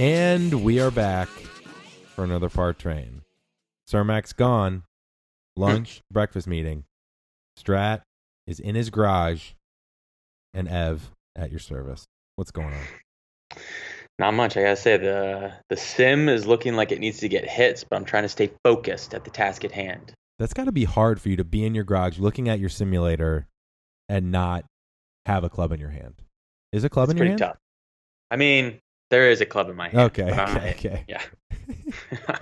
And we are back for another Par Train. Cermak's gone. Lunch, breakfast meeting. Strat is in his garage. And Ev at your service. What's going on? Not much. I gotta say the the sim is looking like it needs to get hits, but I'm trying to stay focused at the task at hand. That's got to be hard for you to be in your garage looking at your simulator and not have a club in your hand. Is a club It's in your pretty hand? tough. I mean, there is a club in my hand. Okay, but I'm okay. Yeah.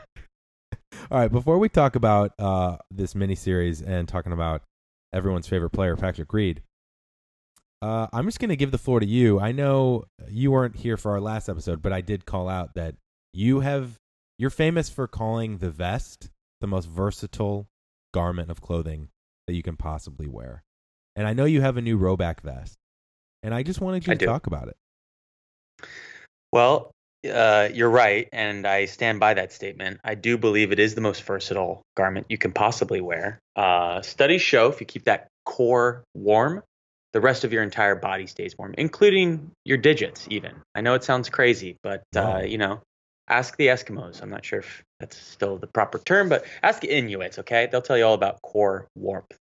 All right, before we talk about uh, this miniseries and talking about everyone's favorite player, Patrick Reed, uh, I'm just going to give the floor to you. I know you weren't here for our last episode, but I did call out that you have you're famous for calling the vest the most versatile garment of clothing that you can possibly wear. And I know you have a new Rhoback vest, and I just wanted you I to do. talk about it. Well, uh, you're right, and I stand by that statement. I do believe it is the most versatile garment you can possibly wear. Uh, studies show if you keep that core warm, the rest of your entire body stays warm, including your digits. Even I know it sounds crazy, but Wow. uh, you know, ask the Eskimos. I'm not sure if that's still the proper term, but ask the Inuits. Okay, they'll tell you all about core warmth.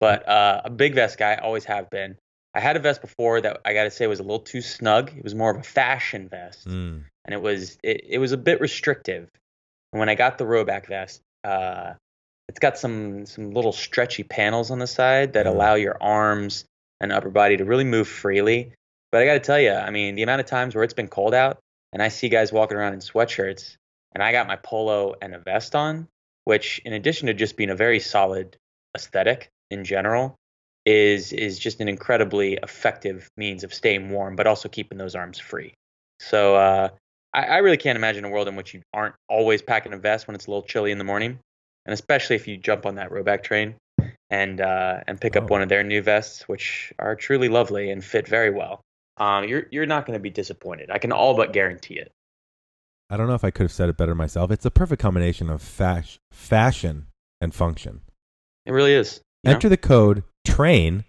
But uh, a big vest guy, always have been. I had a vest before that I got to say was a little too snug. It was more of a fashion vest Mm. and it was it, it was a bit restrictive. And when I got the Rhoback vest, uh, it's got some some little stretchy panels on the side that Mm. allow your arms and upper body to really move freely. But I got to tell you, I mean, the amount of times where it's been cold out and I see guys walking around in sweatshirts, and I got my polo and a vest on, which in addition to just being a very solid aesthetic in general, is is just an incredibly effective means of staying warm, but also keeping those arms free. So uh, I, I really can't imagine a world in which you aren't always packing a vest when it's a little chilly in the morning, and especially if you jump on that Rhoback train and uh, and pick Oh. up one of their new vests, which are truly lovely and fit very well. Um, you're you're not going to be disappointed. I can all but guarantee it. I don't know if I could have said it better myself. It's a perfect combination of fash- fashion and function. It really is. you know? Enter the code TRAIN,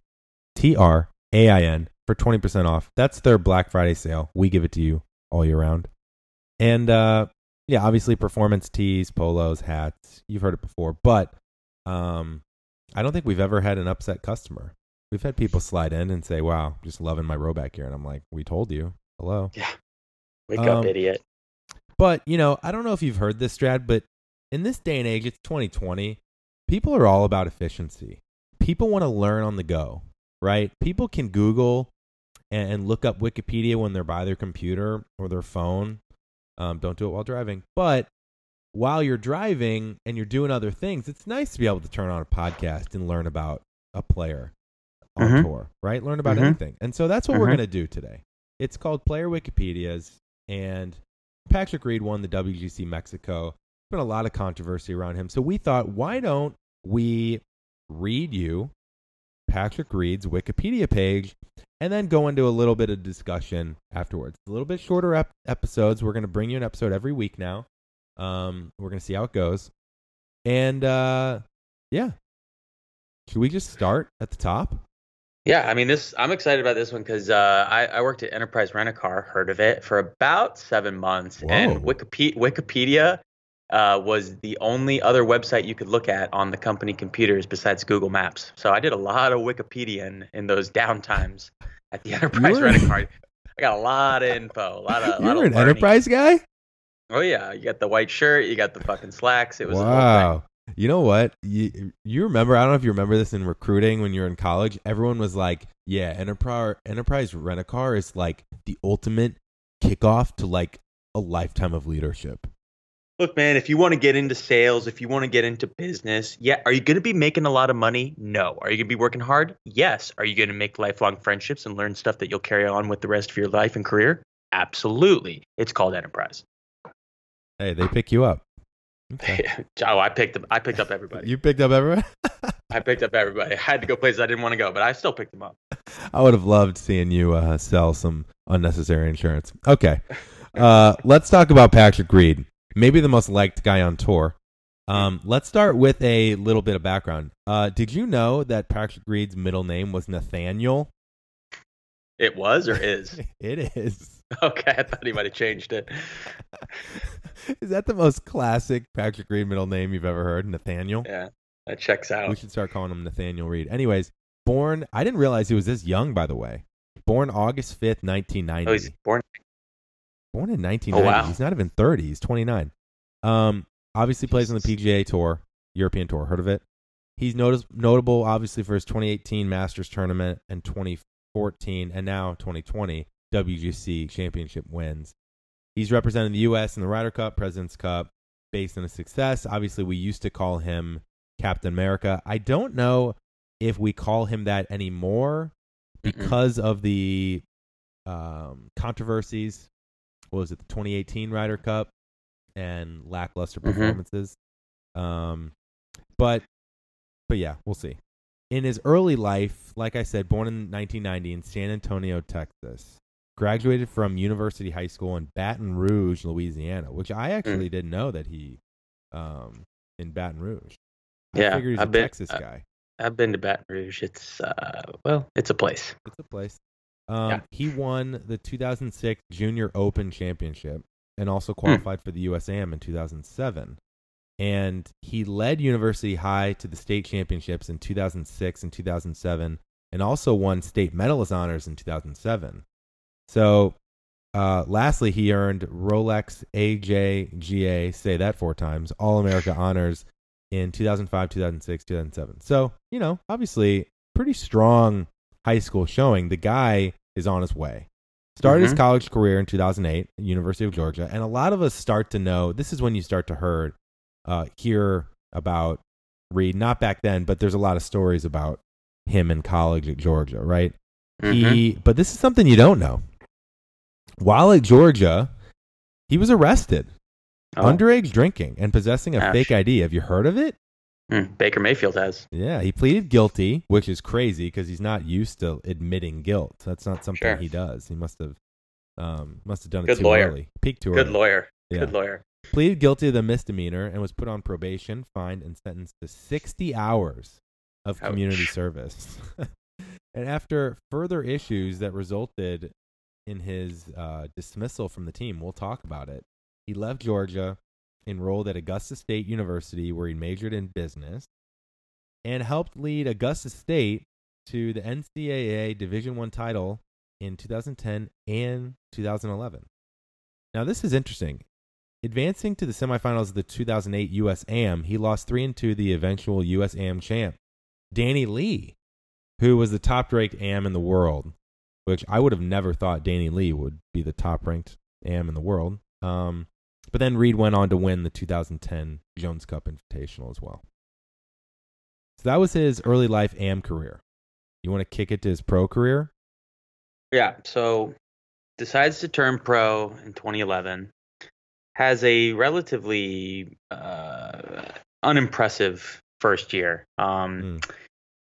T R A I N, for 20% off. That's their Black Friday sale. We give it to you all year round. And uh, yeah, obviously, performance tees, polos, hats. You've heard it before. But um, I don't think we've ever had an upset customer. We've had people slide in and say, wow, just loving my Rhoback here. And I'm like, we told you. Hello. Yeah, wake um, up, idiot. But, you know, I don't know if you've heard this, Strat, but in this day and age, it's 2020. People are all about efficiency. People want to learn on the go, right? People can Google and, and look up Wikipedia when they're by their computer or their phone. Um, don't do it while driving. But while you're driving and you're doing other things, it's nice to be able to turn on a podcast and learn about a player on Mhm. tour, right? Learn about Mhm. anything. And so that's what we're Mhm. going to do today. It's called Player Wikipedias, and Patrick Reed won the WGC Mexico. There's been a lot of controversy around him. So we thought, why don't we read you Patrick Reed's Wikipedia page and then go into a little bit of discussion afterwards. A little bit shorter ep- episodes. We're going to bring you an episode every week now. Um, we're going to see how it goes. And uh, yeah. Should we just start at the top? Yeah, I mean this. I'm excited about this one because uh, I, I worked at Enterprise Rent a Car, heard of it for about seven months, and Wikipedia, Wikipedia uh, was the only other website you could look at on the company computers besides Google Maps. So I did a lot of Wikipedia in, in those downtimes at the Enterprise were- Rent a Car. I got a lot of info, a lot of. You're of an learning. enterprise guy? Oh yeah, you got the white shirt, you got the fucking slacks. It was a whole thing. wow. You know what? You, you remember? I don't know if you remember this in recruiting when you were in college. Everyone was like, "Yeah, enterprise enterprise rent a car is like the ultimate kickoff to like a lifetime of leadership." Look, man, if you want to get into sales, if you want to get into business, yeah, are you going to be making a lot of money? No. Are you going to be working hard? Yes. Are you going to make lifelong friendships and learn stuff that you'll carry on with the rest of your life and career? Absolutely. It's called enterprise. Hey, they pick you up. Okay. oh, I picked up. I picked up everybody. You picked up everyone. I picked up everybody. I had to go places I didn't want to go, but I still picked them up. I would have loved seeing you uh, sell some unnecessary insurance. Okay, uh, let's talk about Patrick Reed, maybe the most liked guy on tour. Um, let's start with a little bit of background. Uh, did you know that Patrick Reed's middle name was Nathaniel? It was or is? It is. Okay, I thought he might have changed it. Is that the most classic Patrick Reed middle name you've ever heard? Nathaniel? Yeah, that checks out. We should start calling him Nathaniel Reed. Anyways, born, I didn't realize he was this young, by the way. Born August 5th, 1990. Oh, he's born. Born in 1990. Oh, wow. He's not even 30. He's 29. Um, obviously plays on the PGA Tour, European Tour. Heard of it? He's notice- notable, obviously, for his 2018 Masters tournament and 2014 and now 2020 WGC Championship wins. He's represented the U.S. in the Ryder Cup, President's Cup, based on his success. Obviously, we used to call him Captain America. I don't know if we call him that anymore Mm-mm. because of the um, controversies. What was it, the 2018 Ryder Cup and lackluster Mhm. performances? Um, but but yeah, we'll see. In his early life, like I said, born in 1990 in San Antonio, Texas, graduated from University High School in Baton Rouge, Louisiana, which I actually Mm. didn't know that he um, in Baton Rouge. I Yeah, figured he's I've a been- Texas uh, guy. I've been to Baton Rouge. It's uh, well, it's a place. It's a place. Um, Yeah. He won the 2006 Junior Open Championship and Hmm. also qualified for the USAM in 2007. And he led University High to the state championships in 2006 and 2007, and also won state medalist honors in 2007. So, uh, lastly, he earned Rolex AJGA, say that four times, All America honors in 2005, 2006, 2007. So, you know, obviously, pretty strong high school showing. The guy is on his way. Started his Mhm. college career in 2008 at University of Georgia, and a lot of us start to know this is when you start to heard, uh, hear about Reed. Not back then, but there's a lot of stories about him in college at Georgia, right? Mhm. He, but this is something you don't know. While at Georgia, he was arrested, Oh, underage drinking and possessing a Gosh. fake ID. Have you heard of it? Mm, Baker Mayfield has. Yeah, he pleaded guilty, which is crazy because he's not used to admitting guilt. That's not something Sure. he does. He must have, um, must have done it Good too lawyer. early, peaked too Good early. lawyer. Yeah. Good lawyer. Pleaded guilty to the misdemeanor and was put on probation, fined, and sentenced to 60 hours of community Ouch. service. and after further issues that resulted in his uh, dismissal from the team, we'll talk about it. He left Georgia, enrolled at Augusta State University, where he majored in business, and helped lead Augusta State to the NCAA Division One title in 2010 and 2011. Now, this is interesting. Advancing to the semifinals of the 2008 US AM, he lost 3 and 2 to the eventual US AM champ, Danny Lee, who was the top ranked AM in the world, which I would have never thought Danny Lee would be the top ranked AM in the world. Um, but then Reed went on to win the 2010 Jones Cup Invitational as well. So that was his early life AM career. You want to kick it to his pro career? Yeah. So decides to turn pro in 2011. Has a relatively uh, unimpressive first year. Um, Mm.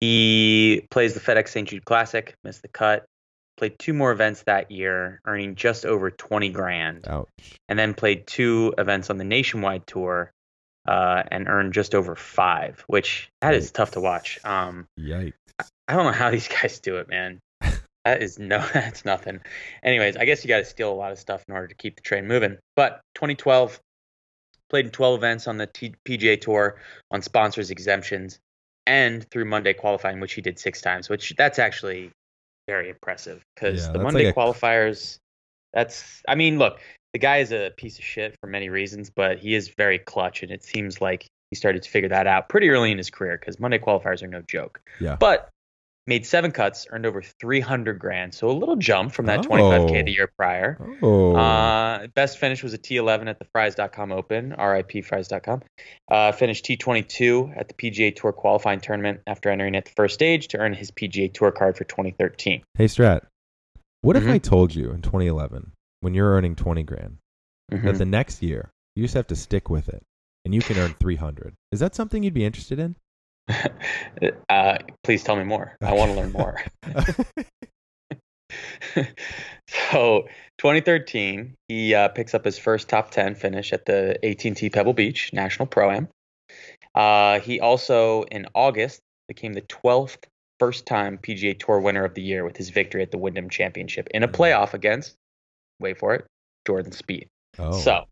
He plays the FedEx St. Jude Classic, missed the cut. Played two more events that year, earning just over 20 grand, Ouch. and then played two events on the nationwide tour, uh, and earned just over five, which that is tough to watch. Um, Yikes. I don't know how these guys do it, man. That is no, that's nothing. Anyways, I guess you got to steal a lot of stuff in order to keep the train moving. But 2012, played in 12 events on the T- PGA Tour on sponsors exemptions and through Monday qualifying, which he did six times. Which that's actually very impressive because Yeah, the Monday like a- qualifiers. That's, I mean, look, the guy is a piece of shit for many reasons, but he is very clutch, and it seems like he started to figure that out pretty early in his career because Monday qualifiers are no joke. Yeah. But made seven cuts, earned over 300 grand. So a little jump from that 25K Oh. the year prior. Oh. Uh, best finish was a T11 at the Frys.com Open, RIP Frys.com. Uh, finished T22 at the PGA Tour qualifying tournament after entering at the first stage to earn his PGA Tour card for 2013. hey, Strat. What if Mhm. I told you in 2011, when you're earning 20 grand, that Mhm. the next year you just have to stick with it and you can earn 300? Is that something you'd be interested in? uh, please tell me more. I want to learn more. so 2013 he uh, picks up his first top 10 finish at the at&t pebble beach national pro-am uh, he also in august became the 12th first time pga tour winner of the year with his victory at the wyndham championship in a playoff against wait for it, Jordan Spieth. Oh. So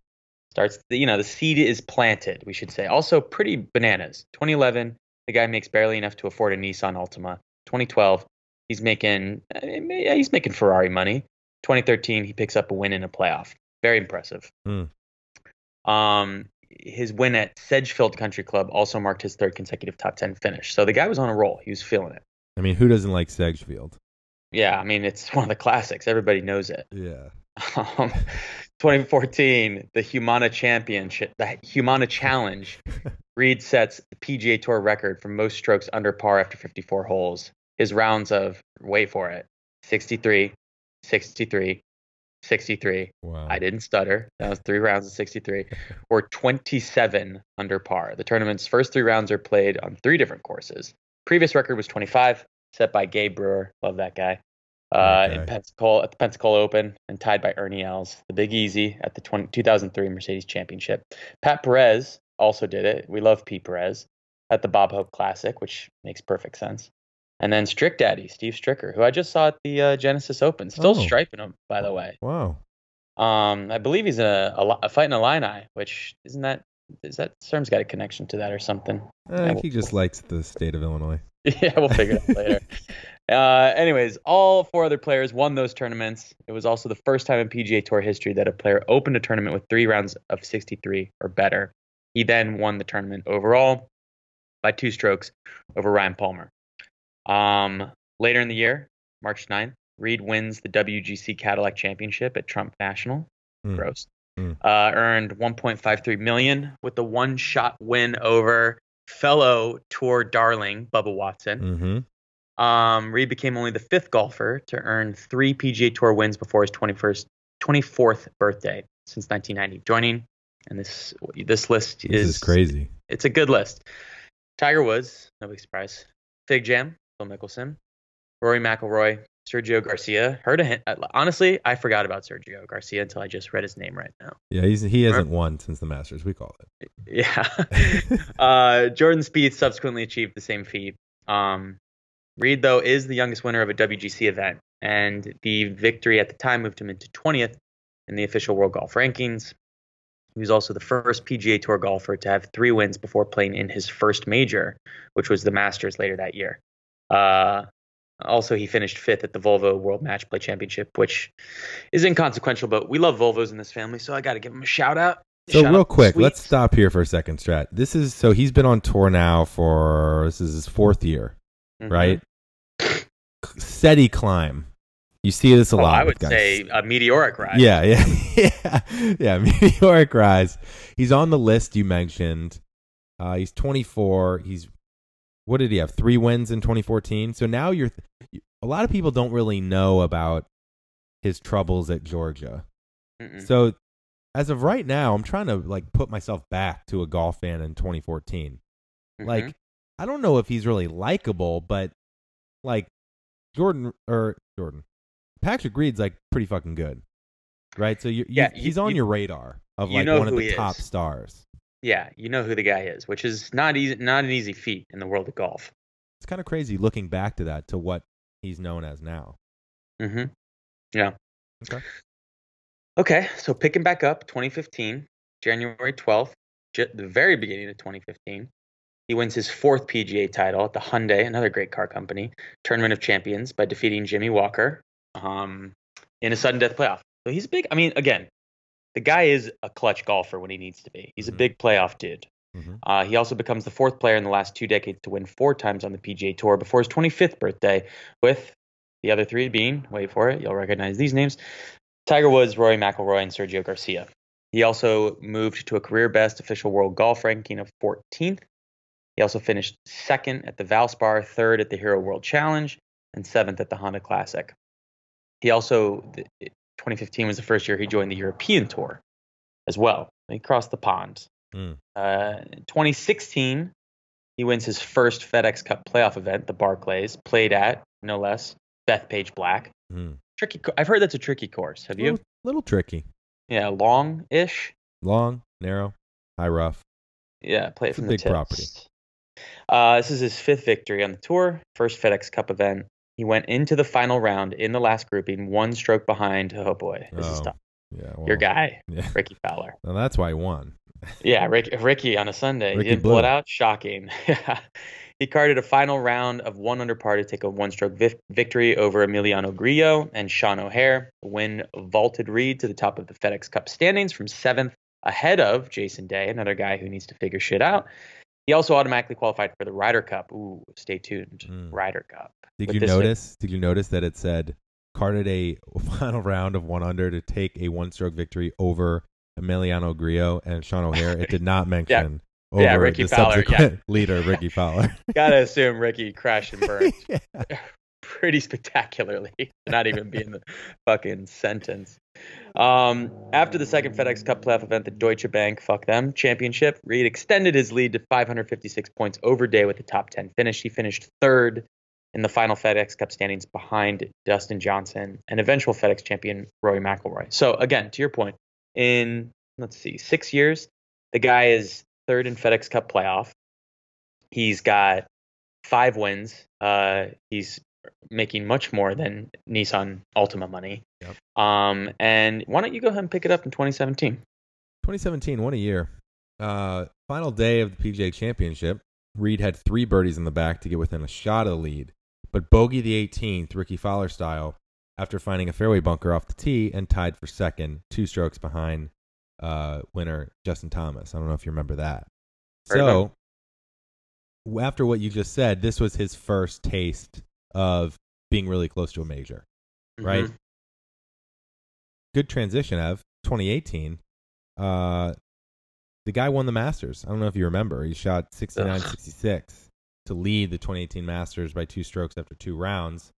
starts, the, you know, the seed is planted, we should say. Also, pretty bananas. 2011, the guy makes barely enough to afford a Nissan Altima. 2012, he's making, uh, yeah, he's making Ferrari money. 2013, he picks up a win in a playoff. Very impressive. Hmm. Um, his win at Sedgefield Country Club also marked his third consecutive top 10 finish. So the guy was on a roll. He was feeling it. I mean, who doesn't like Sedgefield? Yeah, I mean, it's one of the classics. Everybody knows it. Yeah. Um, 2014, the Humana Championship, the Humana Challenge, Reed sets PGA Tour record for most strokes under par after 54 holes. His rounds of, wait for it, 63, 63, 63. Wow. I didn't stutter. That was three rounds of 63, or 27 under par. The tournament's first three rounds are played on three different courses. Previous record was 25, set by Gay Brewer. Love that guy. Uh, Great in. Pensacola, at the Pensacola Open and tied by Ernie Els, the Big Easy at the 20, 2003 Mercedes Championship. Pat Perez also did it. We love Pete Perez at the Bob Hope Classic, which makes perfect sense. And then Strick Daddy, Steve Stricker, who I just saw at the uh, Genesis Open, still Oh. striping him, by the way. Wow. Um, I believe he's a, a, a fighting Illini, which isn't that is that Serm's got a connection to that or something. I think he just likes the state of Illinois. yeah, we'll figure it out later. Uh, anyways, all four other players won those tournaments. It was also the first time in PGA Tour history that a player opened a tournament with three rounds of 63 or better. He then won the tournament overall by two strokes over Ryan Palmer. Um, later in the year, March 9th, Reed wins the WGC Cadillac Championship at Trump National. Hmm. Gross. Hmm. Uh, earned 1.53 million with the one-shot win over fellow tour darling Bubba Watson. Mm-hmm. Um, Reed became only the fifth golfer to earn three PGA Tour wins before his 21st, 24th birthday since 1990. Joining, and this this list This is crazy. It's a good list. Tiger Woods, no big surprise. Fig Jam, Phil Mickelson, Rory McIlroy, Sergio Garcia. Heard of him? Honestly, I forgot about Sergio Garcia until I just read his name right now. Yeah, he's he hasn't won since the Masters. We call it. Yeah. uh, Jordan Spieth subsequently achieved the same feat. Um, Reed, though, is the youngest winner of a WGC event, and the victory at the time moved him into 20th in the official World Golf Rankings. He was also the first PGA Tour golfer to have three wins before playing in his first major, which was the Masters later that year. Uh, also, he finished fifth at the Volvo World Match Play Championship, which is inconsequential, but we love Volvos in this family, so I got to give him a shout out. So Shout real out quick, let's stop here for a second, Strat. This is so he's been on tour now for this is his fourth year, Mhm. right? Steady climb. You see this a Oh, lot. I would say a meteoric rise. Yeah, yeah, yeah, yeah. Meteoric rise. He's on the list you mentioned. Uh, he's 24. He's what did he have? Three wins in 2014. So now you're. A lot of people don't really know about his troubles at Georgia. Mm-mm. So as of right now, I'm trying to like put myself back to a golf fan in 2014. Mhm. Like I don't know if he's really likable, but like Jordan or Jordan, Patrick Reed's like pretty fucking good, right? So you, Yeah, you, you- he's on your radar of you like know one of the top is. stars. yeah, you know who the guy is, which is not easy, not an easy feat in the world of golf. It's kind of crazy looking back to that to what he's known as now. hmm Yeah. Okay. Okay, so picking back up, 2015, January 12th, ju- the very beginning of 2015, he wins his fourth PGA title at the Hyundai, another great car company, Tournament of Champions by defeating Jimmy Walker um, in a sudden death playoff. So he's big. I mean, again, the guy is a clutch golfer when he needs to be. He's a Mhm. big playoff dude. Mhm. Uh, he also becomes the fourth player in the last two decades to win four times on the PGA Tour before his 25th birthday, with the other three being, wait for it, you'll recognize these names Tiger Woods, Rory McIlroy, and Sergio Garcia. He also moved to a career best official world golf ranking of 14th. He also finished second at the Valspar, third at the Hero World Challenge, and seventh at the Honda Classic. He also, 2015 was the first year he joined the European Tour as well. He crossed the pond. Mm. Uh, 2016, he wins his first FedEx Cup playoff event, the Barclays, played at, no less, Bethpage Black. Mhm. Tricky. I've heard that's a tricky course. Have you? Little, little tricky. Yeah, long-ish. Long, narrow, high rough. Yeah, play it It's a from the big tips. property. Uh, this is his fifth victory on the tour, first FedEx Cup event. He went into the final round in the last grouping, one stroke behind. Oh boy, this is Oh, tough. Yeah, well, Your guy, Yeah. Rickie Fowler. Well, that's why he won. Yeah, Rick, Rickie on a Sunday. Rickie he didn't pull it out. Shocking. Yeah. He carded a final round of one under par to take a one stroke vic- victory over Emiliano Grillo and Sean O'Hair. The win vaulted Reed to the top of the FedEx Cup standings from seventh ahead of Jason Day, another guy who needs to figure shit out. He also automatically qualified for the Ryder Cup. Ooh, stay tuned. Mm. Ryder Cup. Did With you notice? Did you notice that it said carded a final round of one under to take a one stroke victory over Emiliano Grillo and Sean O'Hair? It did not mention over Yeah, Rickie the Fowler, subsequent leader, Rickie Fowler. Gotta assume Rickie crashed and burned Yeah. pretty spectacularly, not even being the fucking sentence. Um, after the second FedEx Cup playoff event, the Deutsche Bank, fuck them, championship, Reed extended his lead to 556 points over day with the top 10 finish. He finished third in the final FedEx Cup standings behind Dustin Johnson and eventual FedEx champion Rory McIlroy. So again, to your point, in let's see, six years, the guy is third in FedEx Cup playoff. He's got five wins. Uh, he's making much more than Nissan Altima money. Yep. Um, and why don't you go ahead and pick it up in 2017? 2017, what a year. Uh, final day of the PGA Championship. Reed had three birdies in the back to get within a shot of the lead, but bogey the 18th, Rickie Fowler style, after finding a fairway bunker off the tee and tied for second, two strokes behind uh, winner Justin Thomas. I don't know if you remember that. So, after what you just said, this was his first taste of being really close to a major right? Good transition, of 2018. Uh, the guy won the Masters. I don't know if you remember. He shot 69 66 to lead the 2018 Masters by two strokes after two rounds.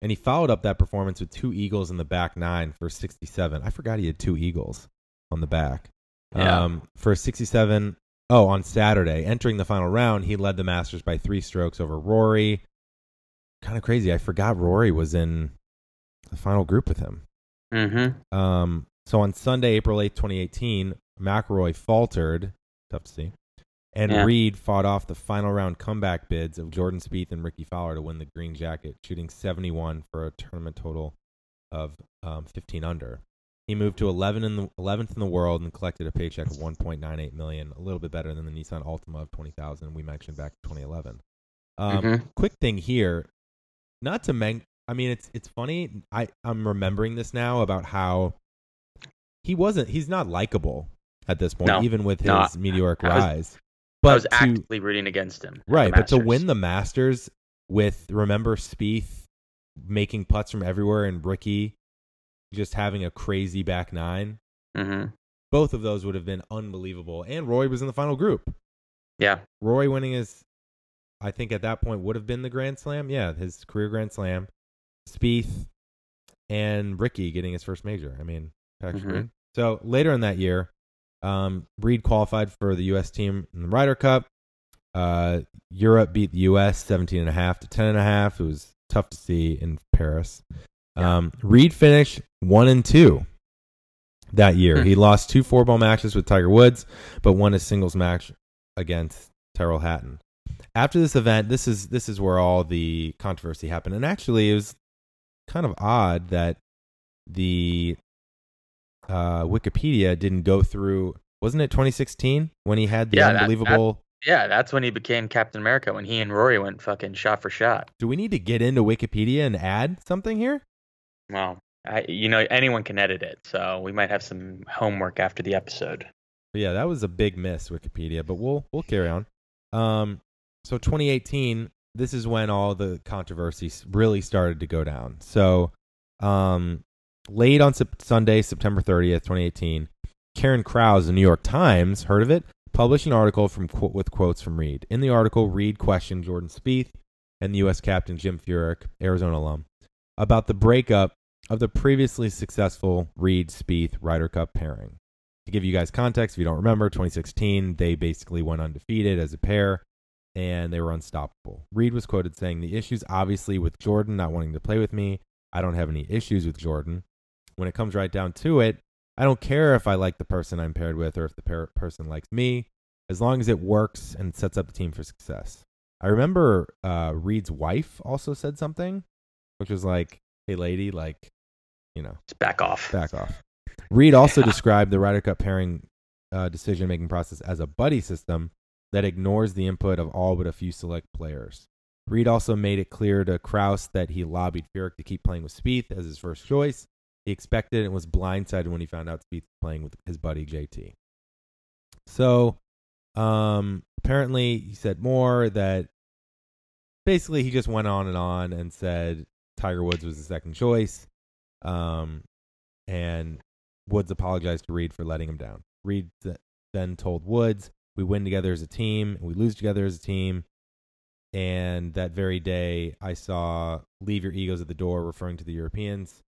And he followed up that performance with two eagles in the back nine for 67. I forgot he had two eagles on the back. Yeah. Um, for 67. Oh, on Saturday, entering the final round, he led the Masters by three strokes over Rory. Kind of crazy. I forgot Rory was in the final group with him. Mhm. Um, so on Sunday, April 8th, 2018, McIlroy faltered. Tough to see. And Yeah. Reed fought off the final round comeback bids of Jordan Spieth and Rickie Fowler to win the green jacket, shooting 71 for a tournament total of um, 15 under. He moved to 11 in the 11th in the world and collected a paycheck of 1.98 million, a little bit better than the Nissan Altima of 20,000 we mentioned back in 2011. Um, Mhm. Quick thing here, not to men- I mean, it's it's funny. I I'm remembering this now about how he wasn't. He's not likable at this point, No. even with his No, meteoric I was- rise. I was to, actively rooting against him. right, but to win the Masters with remember Spieth making putts from everywhere and Rickie just having a crazy back nine. Mhm. Both of those would have been unbelievable. And Roy was in the final group. Yeah. Roy winning his, I think at that point would have been the Grand Slam. Yeah, his career Grand Slam. Spieth and Rickie getting his first major. I mean, Patrick Mhm. Reed. So later in that year, um, Reed qualified for the U.S. team in the Ryder Cup. Uh, Europe beat the U.S. 17 and a half to 10 and a half. It was tough to see in Paris. Yeah. Um, Reed finished one and two that year. Hmm. He lost two four ball matches with Tiger Woods, but won a singles match against Tyrrell Hatton. After this event, this is this is where all the controversy happened, and actually, it was kind of odd that the uh, Wikipedia didn't go through. Wasn't it 2016 when he had the Yeah, that- that- unbelievable? Yeah, that's when he became Captain America when he and Rory went fucking shot for shot. Do we need to get into Wikipedia and add something here? Well, I, you know, anyone can edit it, so we might have some homework after the episode. But yeah, that was a big miss, Wikipedia, but we'll we'll carry on. Um, so 2018, this is when all the controversies really started to go down. So, um, late on Sunday, September 30th, 2018, Karen Crouse, the New York Times, heard of it, published an article from qu- with quotes from Reed. In the article, Reed questioned Jordan Spieth and the U.S. captain Jim Furyk, Arizona alum, about the breakup of the previously successful Reed Spieth Ryder Cup pairing. To give you guys context, if you don't remember, 2016, they basically went undefeated as a pair and they were unstoppable. Reed was quoted saying, The issues obviously with Jordan not wanting to play with me. I don't have any issues with Jordan. When it comes right down to it, I don't care if I like the person I'm paired with or if the pair- person likes me, as long as it works and sets up the team for success. I remember uh, Reed's wife also said something which was like, "Hey, lady, like, you know, Just back off. back off." Reed also described the Ryder Cup pairing uh, decision-making process as a buddy system that ignores the input of all but a few select players. Reed also made it clear to Crouse that he lobbied Furyk to keep playing with Spieth as his first choice. He expected and was blindsided when he found out Spieth was playing with his buddy JT. So, um, apparently, he said more that basically he just went on and on and said Tiger Woods was the second choice. Um, and Woods apologized to Reed for letting him down. Reed th- then told Woods, "We win together as a team, and we lose together as a team." And that very day, I saw "Leave your egos at the door," referring to the Europeans.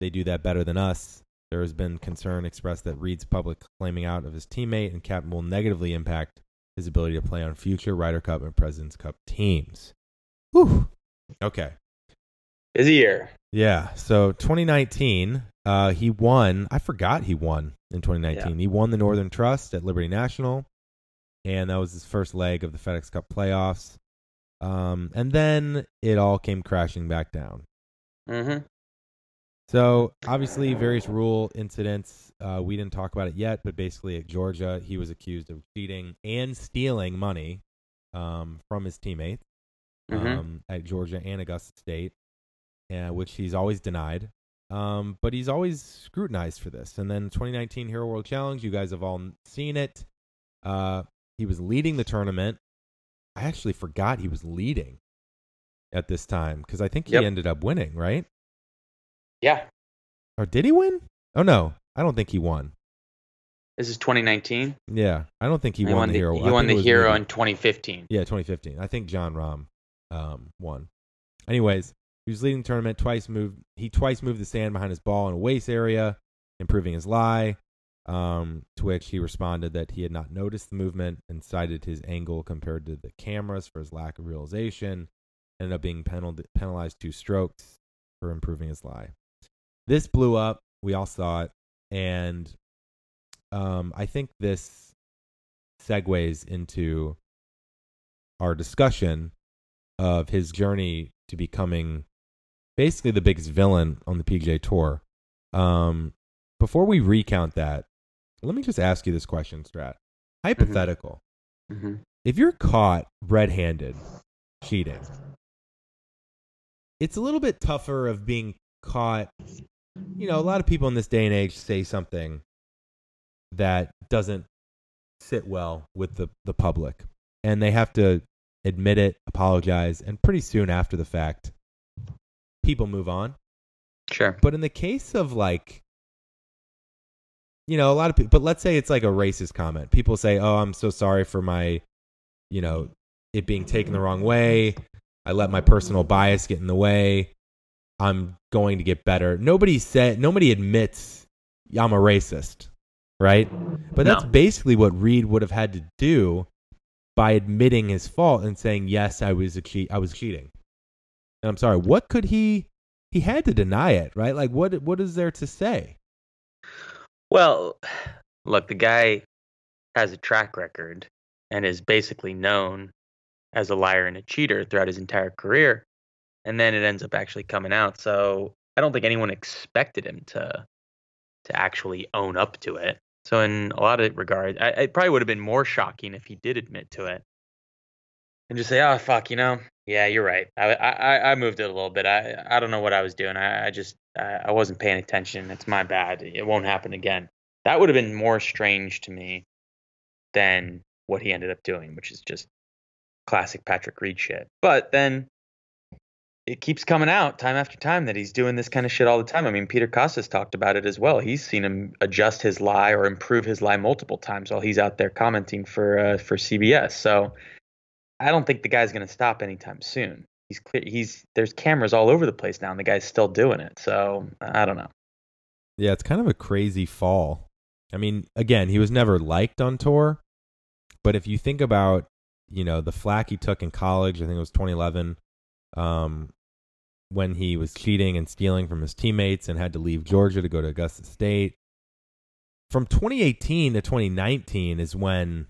They do that better than us. There has been concern expressed that Reed's public claiming out of his teammate and captain will negatively impact his ability to play on future Ryder Cup and Presidents Cup teams. Whew. Okay. Busy year. Yeah. So 2019, uh, he won. I forgot he won in 2019. He won the Northern Trust at Liberty National, and that was his first leg of the FedEx Cup playoffs. Um, and then it all came crashing back down. Mm-hmm. So obviously, various rule incidents. Uh, we didn't talk about it yet, but basically at Georgia, he was accused of cheating and stealing money um, from his teammates Mhm. um, at Georgia and Augusta State, uh, which he's always denied. Um, but he's always scrutinized for this. And then 2019 Hero World Challenge, you guys have all seen it. Uh, he was leading the tournament. I actually forgot he was leading at this time because I think he Yep. ended up winning, right? Yeah. Or did he win? Oh no, I don't think he won. This is 2019. Yeah, I don't think he, won, won the hero. he won the hero maybe- in 2015. Yeah, 2015. I think Jon Rahm um, won. Anyways, he was leading the tournament twice. Moved he twice moved the sand behind his ball in a waste area, improving his lie. Um, to which he responded that he had not noticed the movement and cited his angle compared to the cameras for his lack of realization. Ended up being penal- penalized two strokes for improving his lie. This blew up. We all saw it, and um, I think this segues into our discussion of his journey to becoming basically the biggest villain on the PGA Tour. Um, before we recount that, let me just ask you this question, Strat. Hypothetical. Mm-hmm. If you're caught red handed cheating, it's a little bit tougher of being caught. You know, a lot of people in this day and age say something that doesn't sit well with the, the public. And they have to admit it, apologize, and pretty soon after the fact, people move on. Sure. But in the case of like, you know, a lot of people, but let's say it's like a racist comment. People say, oh, I'm so sorry for my, you know, it being taken the wrong way. I let my personal bias get in the way. I'm going to get better. Nobody said, nobody admits I'm a racist, right? But that's basically what Reed would have had to do by admitting his fault and saying, yes, I was a cheat. I was cheating. And I'm sorry. What could he? He had to deny it, right? Like, what? What is there to say? Well, look, the guy has a track record and is basically known as a liar and a cheater throughout his entire career. And then it ends up actually coming out. So I don't think anyone expected him to to actually own up to it. So in a lot of regards, I, it probably would have been more shocking if he did admit to it and just say, "Oh fuck, you know, yeah, you're right. I I, I moved it a little bit. I I don't know what I was doing. I, I just I, I wasn't paying attention. It's my bad. It won't happen again." That would have been more strange to me than what he ended up doing, which is just classic Patrick Reed shit. But then it keeps coming out time after time that he's doing this kind of shit all the time. I mean, Peter Kostis talked about it as well. He's seen him adjust his lie or improve his lie multiple times while he's out there commenting for uh, for CBS. So I don't think the guy's going to stop anytime soon. He's clear. He's there's cameras all over the place now, and the guy's still doing it. So I don't know. Yeah, it's kind of a crazy fall. I mean, again, he was never liked on tour, but if you think about, you know, the flack he took in college, I think it was 2011, um, when he was cheating and stealing from his teammates and had to leave Georgia to go to Augusta State. From 2018 to 2019 is when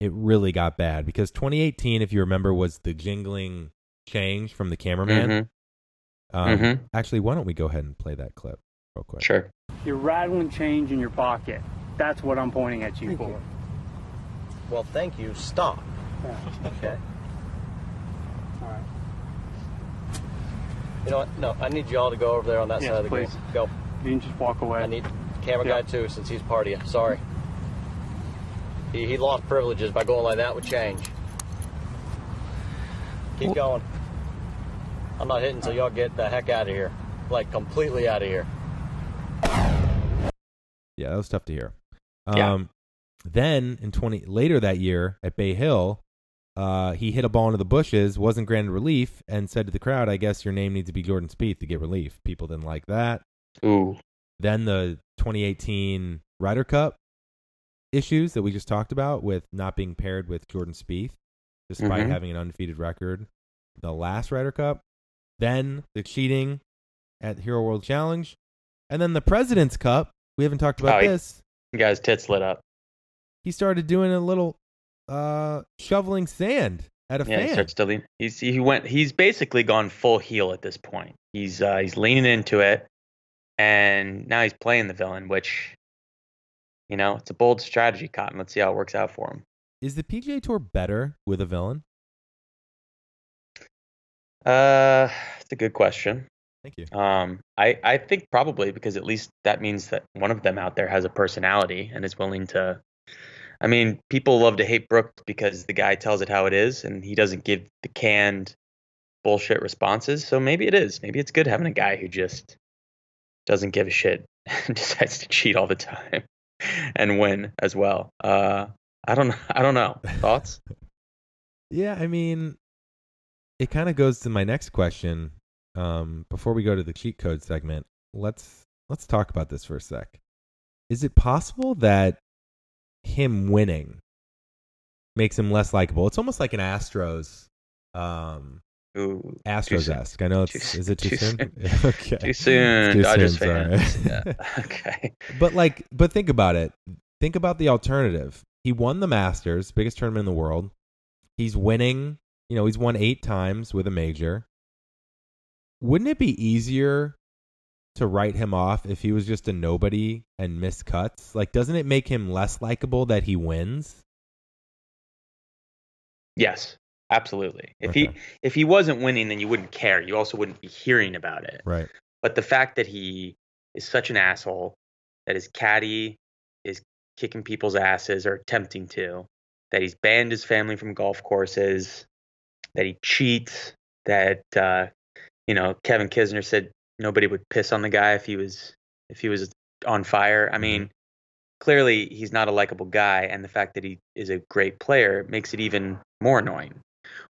it really got bad because 2018, if you remember, was the jingling change from the cameraman. Mhm. Um, Mhm. Actually, why don't we go ahead and play that clip real quick? Sure. You're rattling change in your pocket. That's what I'm pointing at you Thank for. you. Well, thank you. Stop. Yeah. Okay. All right. You know what? No, I need you all to go over there on that Yes, side of the please. game. Go. You can just walk away. I need camera Yeah. guy too, since he's part of you. Sorry. He, he lost privileges by going like that with change. Keep going. I'm not hitting until y'all get the heck out of here. Like completely out of here. Yeah, that was tough to hear. Yeah. Um, then in twenty later that year at Bay Hill, uh, he hit a ball into the bushes, wasn't granted relief, and said to the crowd, "I guess your name needs to be Jordan Spieth to get relief." People didn't like that. Ooh. Then the 2018 Ryder Cup issues that we just talked about with not being paired with Jordan Spieth, despite Mhm. having an undefeated record. The last Ryder Cup, then the cheating at Hero World Challenge, and then the President's Cup. We haven't talked about Oh, he- this. You guys' tits lit up. He started doing a little uh, shoveling sand at a Yeah, he starts to lean. He's he went. He's basically gone full heel at this point. He's uh, he's leaning into it, and now he's playing the villain, which, you know, it's a bold strategy, Cotton. Let's see how it works out for him. Is the PGA Tour better with a villain? Uh, it's a good question. Thank you. Um, I I think probably because at least that means that one of them out there has a personality and is willing to. I mean, people love to hate Brooks because the guy tells it how it is, and he doesn't give the canned bullshit responses. So maybe it is. Maybe it's good having a guy who just doesn't give a shit and decides to cheat all the time and win as well. Uh, I don't. I don't know. Thoughts? Yeah, I mean, it kind of goes to my next question. Um, before we go to the cheat code segment, let's let's talk about this for a sec. Is it possible that him winning makes him less likable? It's almost like an Astros, um, Ooh, Astros esque. I know it's is it too, Too soon? soon. okay, too soon, Too Dodgers soon, fans. sorry. Yeah. Okay. but like, but think about it. Think about the alternative. He won the Masters, biggest tournament in the world. He's winning. You know, he's won eight times with a major. Wouldn't it be easier to write him off if he was just a nobody and missed cuts? Like, doesn't it make him less likable that he wins? Yes, absolutely. If he if he wasn't winning, then you wouldn't care. You also wouldn't be hearing about it. Right. But the fact that he is such an asshole, that his caddy is kicking people's asses or attempting to, that he's banned his family from golf courses, that he cheats, that uh, you know Kevin Kisner said nobody would piss on the guy if he was if he was on fire. I mean, clearly he's not a likable guy, and the fact that he is a great player makes it even more annoying.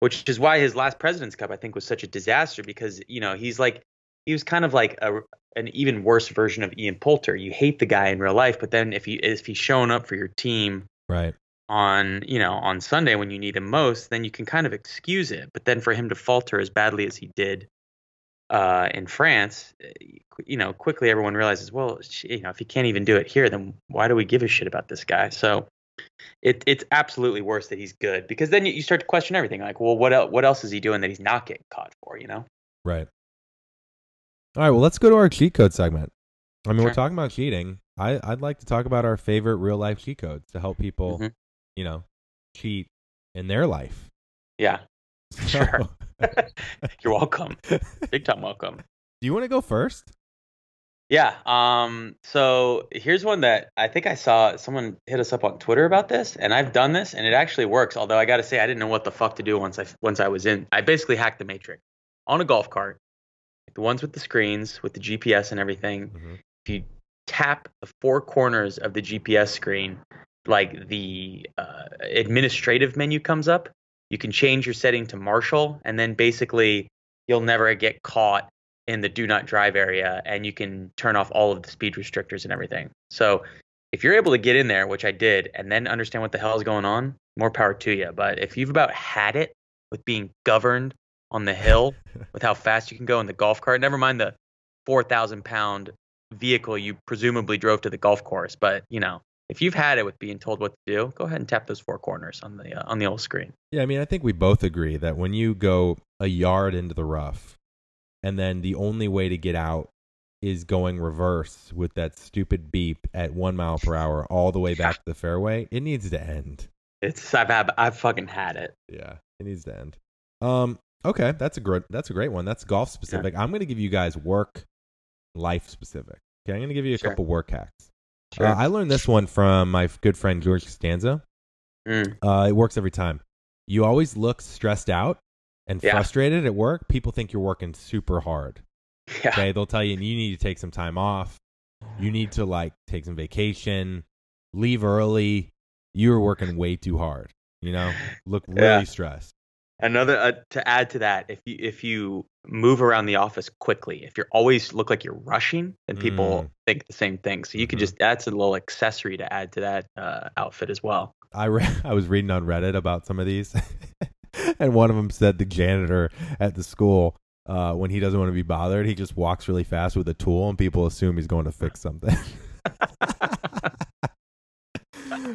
Which is why his last President's Cup I think was such a disaster because you know he's like he was kind of like a an even worse version of Ian Poulter. You hate the guy in real life, but then if he if he's showing up for your team Right. on you know on Sunday when you need him most, then you can kind of excuse it. But then for him to falter as badly as he did uh, in France, eh, you know, quickly everyone realizes, well, you know, if he can't even do it here, then why do we give a shit about this guy? So it it's absolutely worse that he's good because then you, you start to question everything. Like, well, what else? What else is he doing that he's not getting caught for? You know? Right. All right. Well, let's go to our cheat code segment. I mean, we're talking about cheating. I, I'd like to talk about our favorite real life cheat codes to help people, Mhm. you know, cheat in their life. Yeah. Sure. You're welcome. Big time welcome. Do you want to go first? Yeah. Um. So here's one that I think I saw someone hit us up on Twitter about this, and I've done this, and it actually works. Although I got to say, I didn't know what the fuck to do once I once I was in. I basically hacked the Matrix on a golf cart, the ones with the screens with the GPS and everything. Mhm. If you tap the four corners of the GPS screen, like the uh, administrative menu comes up, you can change your setting to marshal, and then basically you'll never get caught in the do not drive area and you can turn off all of the speed restrictors and everything. So if you're able to get in there, which I did, and then understand what the hell is going on, more power to you. But if you've about had it with being governed on the hill with how fast you can go in the golf cart, never mind the 4,000 pound vehicle you presumably drove to the golf course. But, you know, if you've had it with being told what to do, go ahead and tap those four corners on the uh, on the old screen. Yeah, I mean, I think we both agree that when you go a yard into the rough and then the only way to get out is going reverse with that stupid beep at one mile per hour all the way back to the fairway. It needs to end. It's I've had, I've fucking had it. Yeah, it needs to end. Um, okay, that's a great that's a great one. That's golf specific. I'm gonna give you guys work life specific. Okay, I'm gonna give you a Sure. couple work hacks. Sure. Uh, I learned this one from my good friend George Costanza. Mm. Uh, it works every time. You always look stressed out and Yeah. frustrated at work. People think you're working super hard. yeah. Okay, they'll tell you you need to take some time off. You need to like take some vacation, leave early. You're working way too hard. You know, look really Yeah. stressed. Another uh, to add to that, if you if you move around the office quickly, if you're always look like you're rushing, then people Mm. think the same thing. So you could Mhm. just that's a little accessory to add to that uh, outfit as well. I re- I was reading on Reddit about some of these, and one of them said the janitor at the school, uh, when he doesn't want to be bothered, he just walks really fast with a tool, and people assume he's going to fix something.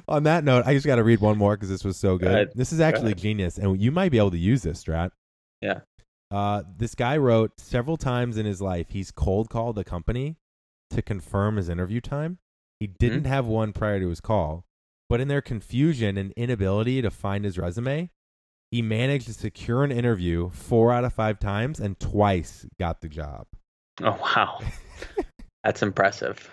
on that note, I just got to read one more because this was so good. ahead. This is actually genius, and you might be able to use this, Strat. Yeah. Uh, this guy wrote several times in his life he's cold called a company to confirm his interview time. He didn't have one prior to his call, but in their confusion and inability to find his resume, he managed to secure an interview four out of five times and twice got the job. Oh wow, that's impressive.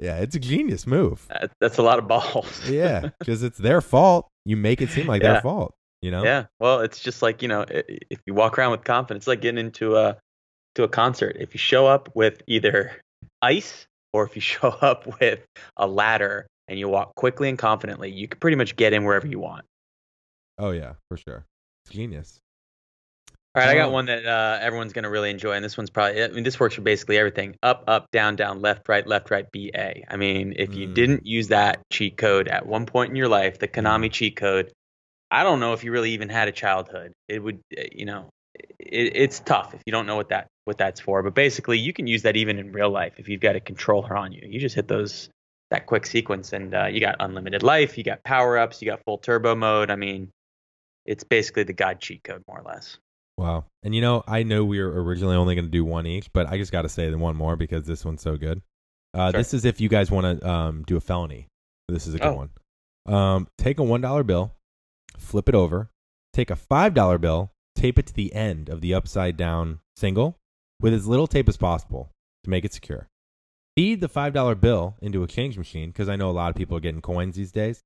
Yeah, it's a genius move. That, that's a lot of balls. Yeah, because it's their fault. You make it seem like their fault. You know? Yeah. Well, it's just like you know, if you walk around with confidence, it's like getting into a to a concert. If you show up with either ice or if you show up with a ladder and you walk quickly and confidently, you can pretty much get in wherever you want. Oh yeah, for sure. It's genius. All right, I got one that uh, everyone's gonna really enjoy, and this one's probably. I mean, this works for basically everything: up, up, down, down, left, right, left, right, B, A. I mean, if you Mm. didn't use that cheat code at one point in your life, the Konami cheat code, I don't know if you really even had a childhood. It would, uh, you know, it, it's tough if you don't know what that what that's for. But basically, you can use that even in real life if you've got a controller on you. You just hit those that quick sequence, and uh, you got unlimited life, you got power ups, you got full turbo mode. I mean, it's basically the God cheat code, more or less. Wow. And you know, I know we were originally only going to do one each, but I just got to say the one more because this one's so good. Uh, Sure. This is if you guys want to um, do a felony. This is a good Oh. one. Um, take a one dollar bill, flip it over, take a five dollar bill, tape it to the end of the upside down single with as little tape as possible to make it secure. Feed the five dollar bill into a change machine because I know a lot of people are getting coins these days.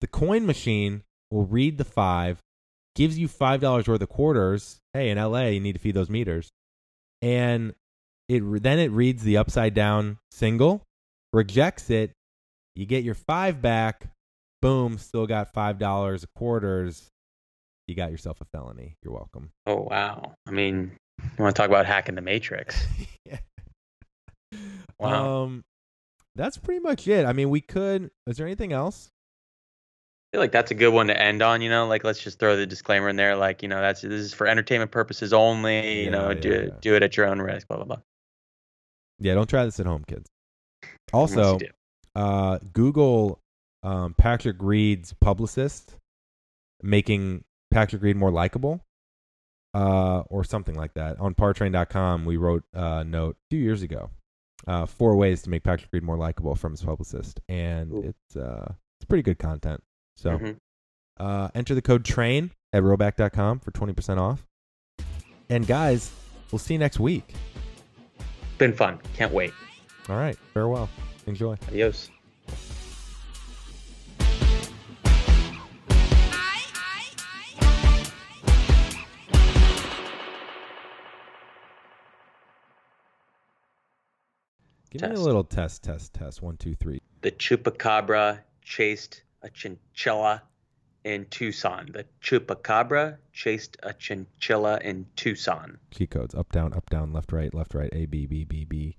The coin machine will read the five, gives you five dollars worth of quarters. Hey, in LA, you need to feed those meters, and it then it reads the upside down single, rejects it. You get your five back. Boom, still got five dollars of quarters. You got yourself a felony. You're welcome. Oh wow! I mean, you want to talk about hacking the matrix? yeah. Wow. Um, that's pretty much it. I mean, we could. Is there anything else? I feel like that's a good one to end on. You know, like let's just throw the disclaimer in there. Like you know, that's this is for entertainment purposes only. You Yeah, know, yeah, do yeah. it do it at your own risk. Blah blah blah. Yeah, don't try this at home, kids. Also, uh, Google um, Patrick Reed's publicist making Patrick Reed more likable, uh, or something like that. On Partrain.com, we wrote a note a few years ago. Uh, four ways to make Patrick Reed more likable from his publicist, and Ooh. it's uh, it's pretty good content. So Mhm. uh, enter the code TRAIN at rhoback.com for twenty percent off. And guys, we'll see you next week. been fun. Can't wait. All right, farewell. Enjoy. Adios. Give me a little test, test, test. One, two, three. The chupacabra chased a chinchilla in Tucson. The chupacabra chased a chinchilla in Tucson. Cheat codes: up, down, up, down, left, right, left, right. A, B, B, B, B.